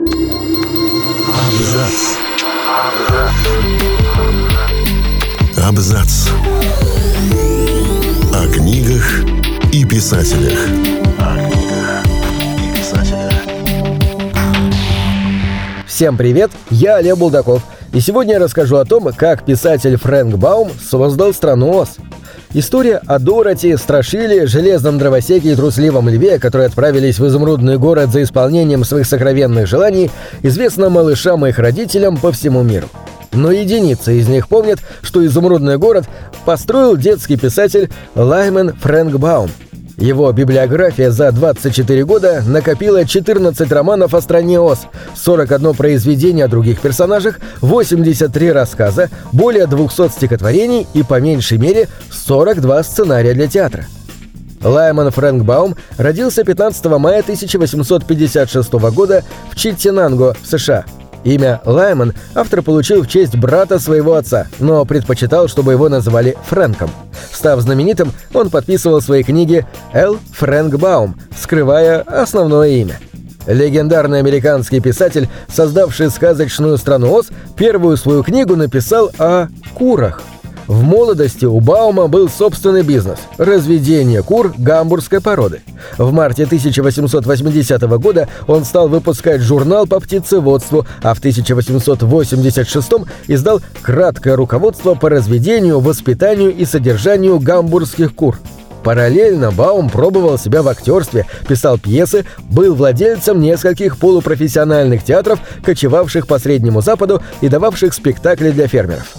Абзац. Абзац. О книгах и писателях. Всем привет, я Олег Булдаков, и сегодня я расскажу о том, как писатель Фрэнк Баум создал страну Оз. История о Дороти, Страшиле, Железном Дровосеке и Трусливом Льве, которые отправились в изумрудный город за исполнением своих сокровенных желаний, известна малышам и их родителям по всему миру. Но единицы из них помнят, что изумрудный город построил детский писатель Лаймен Фрэнк Баум. Его библиография за 24 года накопила 14 романов о стране Оз, 41 произведение о других персонажах, 83 рассказа, более 200 стихотворений и, по меньшей мере, 42 сценария для театра. Лайман Фрэнк Баум родился 15 мая 1856 года в Читтинанго, в США. Имя Лайман автор получил в честь брата своего отца, но предпочитал, чтобы его называли Фрэнком. Став знаменитым, он подписывал свои книги «Л. Фрэнк Баум», скрывая основное имя. Легендарный американский писатель, создавший сказочную страну Оз, первую свою книгу написал о курах. В молодости у Баума был собственный бизнес – разведение кур гамбургской породы. В марте 1880 года он стал выпускать журнал по птицеводству, а в 1886 издал краткое руководство по разведению, воспитанию и содержанию гамбургских кур. Параллельно Баум пробовал себя в актерстве, писал пьесы, был владельцем нескольких полупрофессиональных театров, кочевавших по Среднему Западу и дававших спектакли для фермеров.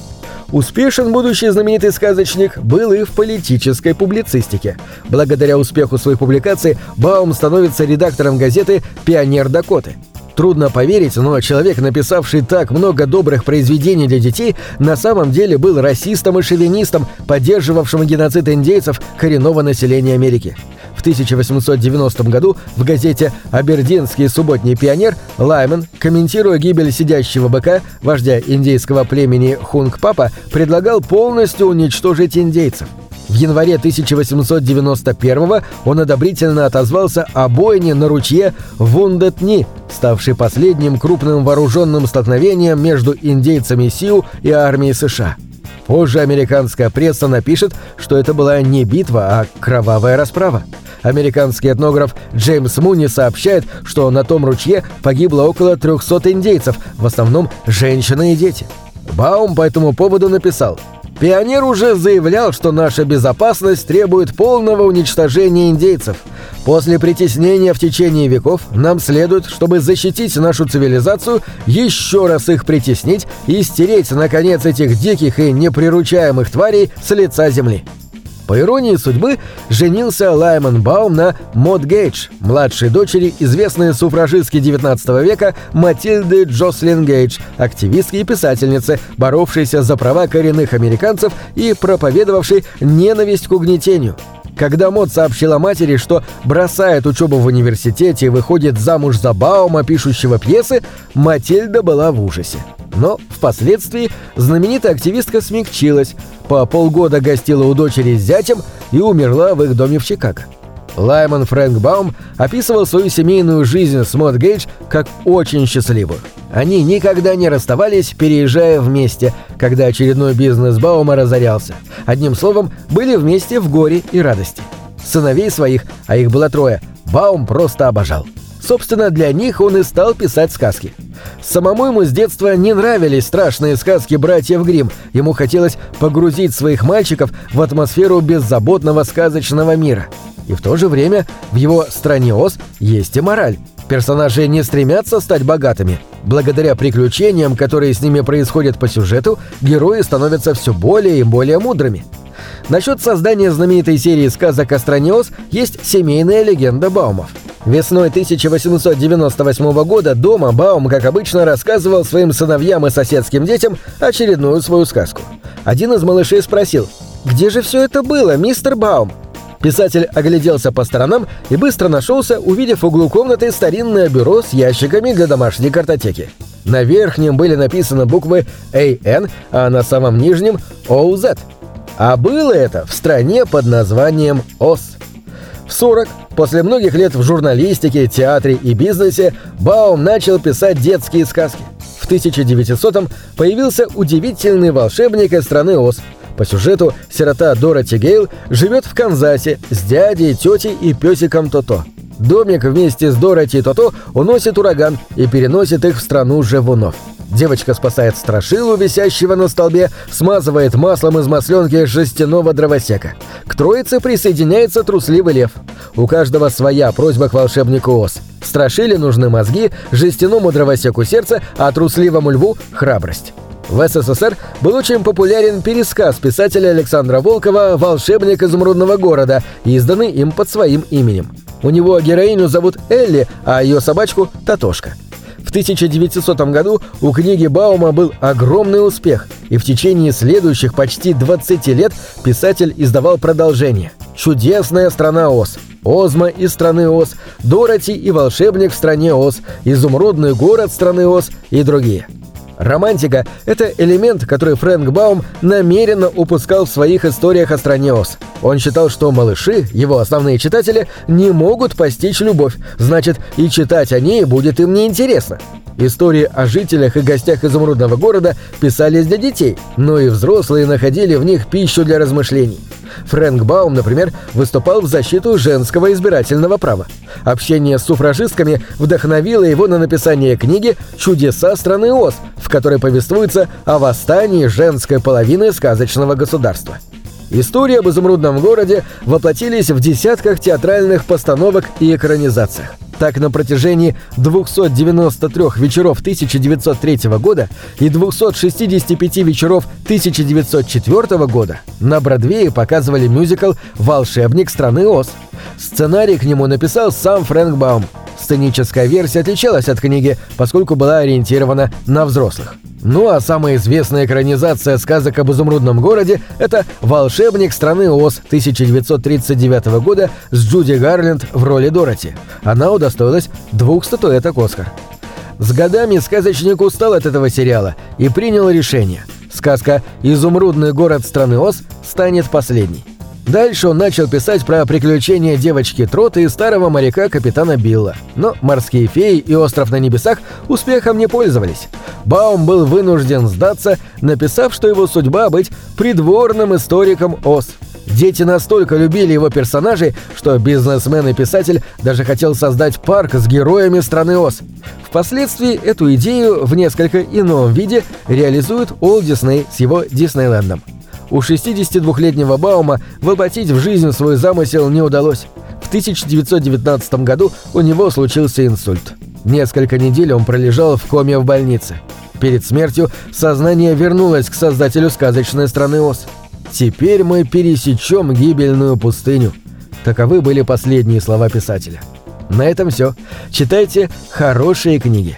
Успешен будущий знаменитый сказочник был и в политической публицистике. Благодаря успеху своих публикаций Баум становится редактором газеты «Пионер Дакоты». Трудно поверить, но человек, написавший так много добрых произведений для детей, на самом деле был расистом и шовинистом, поддерживавшим геноцид индейцев коренного населения Америки. В 1890 году в газете «Абердинский субботний пионер» Лаймен, комментируя гибель сидящего быка, вождя индейского племени Хунг-Папа, предлагал полностью уничтожить индейцев. В январе 1891 он одобрительно отозвался о бойне на ручье Вундетни, ставшей последним крупным вооруженным столкновением между индейцами Сиу и армией США. Позже американская пресса напишет, что это была не битва, а кровавая расправа. Американский этнограф Джеймс Муни сообщает, что на том ручье погибло около 300 индейцев, в основном женщины и дети. Баум по этому поводу написал «Пионер уже заявлял, что наша безопасность требует полного уничтожения индейцев. После притеснения в течение веков нам следует, чтобы защитить нашу цивилизацию, еще раз их притеснить и стереть, наконец, этих диких и неприручаемых тварей с лица земли». По иронии судьбы, женился Лайман Баум на Мод Гейдж, младшей дочери известной суфражистки XIX века Матильды Джослин Гейдж, активистки и писательницы, боровшейся за права коренных американцев и проповедовавшей ненависть к угнетению. Когда Мод сообщила матери, что бросает учебу в университете и выходит замуж за Баума, пишущего пьесы, Матильда была в ужасе. Но впоследствии знаменитая активистка смягчилась, по полгода гостила у дочери с зятем и умерла в их доме в Чикаго. Лайман Фрэнк Баум описывал свою семейную жизнь с Мод Гейдж как очень счастливую. Они никогда не расставались, переезжая вместе, когда очередной бизнес Баума разорялся. Одним словом, были вместе в горе и радости. Сыновей своих, а их было трое, Баум просто обожал. Собственно, для них он и стал писать сказки. Самому ему с детства не нравились страшные сказки братьев Гримм. Ему хотелось погрузить своих мальчиков в атмосферу беззаботного сказочного мира. И в то же время в его «Стране Оз» есть и мораль. Персонажи не стремятся стать богатыми. Благодаря приключениям, которые с ними происходят по сюжету, герои становятся все более и более мудрыми. Насчет создания знаменитой серии сказок о стране Оз есть семейная легенда Баумов. Весной 1898 года дома Баум, как обычно, рассказывал своим сыновьям и соседским детям очередную свою сказку. Один из малышей спросил, «Где же все это было, мистер Баум?» Писатель огляделся по сторонам и быстро нашелся, увидев в углу комнаты старинное бюро с ящиками для домашней картотеки. На верхнем были написаны буквы «AN», а на самом нижнем «OZ». А было это в стране под названием Оз. В 40, после многих лет в журналистике, театре и бизнесе, Баум начал писать детские сказки. В 1900-м появился удивительный волшебник из страны Оз. По сюжету сирота Дороти Гейл живет в Канзасе с дядей, тетей и песиком Тото. Домик вместе с Дороти и Тото уносит ураган и переносит их в страну живунов. Девочка спасает страшилу, висящего на столбе, смазывает маслом из масленки жестяного дровосека. К троице присоединяется трусливый лев. У каждого своя просьба к волшебнику Ос. Страшиле нужны мозги, жестяному дровосеку сердце, а трусливому льву — храбрость. В СССР был очень популярен пересказ писателя Александра Волкова «Волшебник изумрудного города», изданный им под своим именем. У него героиню зовут Элли, а ее собачку — Татошка. В 1900 году у книги Баума был огромный успех, и в течение следующих почти 20 лет писатель издавал продолжение «Чудесная страна Оз», «Озма из страны Оз», «Дороти и волшебник в стране Оз», «Изумрудный город страны Оз» и другие – Романтика — это элемент, который Фрэнк Баум намеренно упускал в своих историях о стране Оз. Он считал, что малыши, его основные читатели, не могут постичь любовь, значит, и читать о ней будет им неинтересно. Истории о жителях и гостях изумрудного города писались для детей, но и взрослые находили в них пищу для размышлений. Фрэнк Баум, например, выступал в защиту женского избирательного права. Общение с суфражистками вдохновило его на написание книги «Чудеса страны Оз», в которой повествуется о восстании женской половины сказочного государства. Истории об изумрудном городе воплотились в десятках театральных постановок и экранизациях. Так, на протяжении 293 вечеров 1903 года и 265 вечеров 1904 года на Бродвее показывали мюзикл «Волшебник страны Оз». Сценарий к нему написал сам Фрэнк Баум. Сценическая версия отличалась от книги, поскольку была ориентирована на взрослых. Ну а самая известная экранизация сказок об изумрудном городе – это «Волшебник страны Оз» 1939 года с Джуди Гарленд в роли Дороти. Она удостоилась двух статуэток «Оскар». С годами сказочник устал от этого сериала и принял решение. Сказка «Изумрудный город страны Оз» станет последней. Дальше он начал писать про приключения девочки Троты и старого моряка капитана Билла. Но «Морские феи» и «Остров на небесах» успехом не пользовались. Баум был вынужден сдаться, написав, что его судьба быть придворным историком ОС. Дети настолько любили его персонажей, что бизнесмен и писатель даже хотел создать парк с героями страны Оз. Впоследствии эту идею в несколько ином виде реализует Олд Дисней с его Диснейлендом. У 62-летнего Баума воплотить в жизнь свой замысел не удалось. В 1919 году у него случился инсульт. Несколько недель он пролежал в коме в больнице. Перед смертью сознание вернулось к создателю сказочной страны Оз. «Теперь мы пересечем гибельную пустыню». Таковы были последние слова писателя. На этом все. Читайте хорошие книги.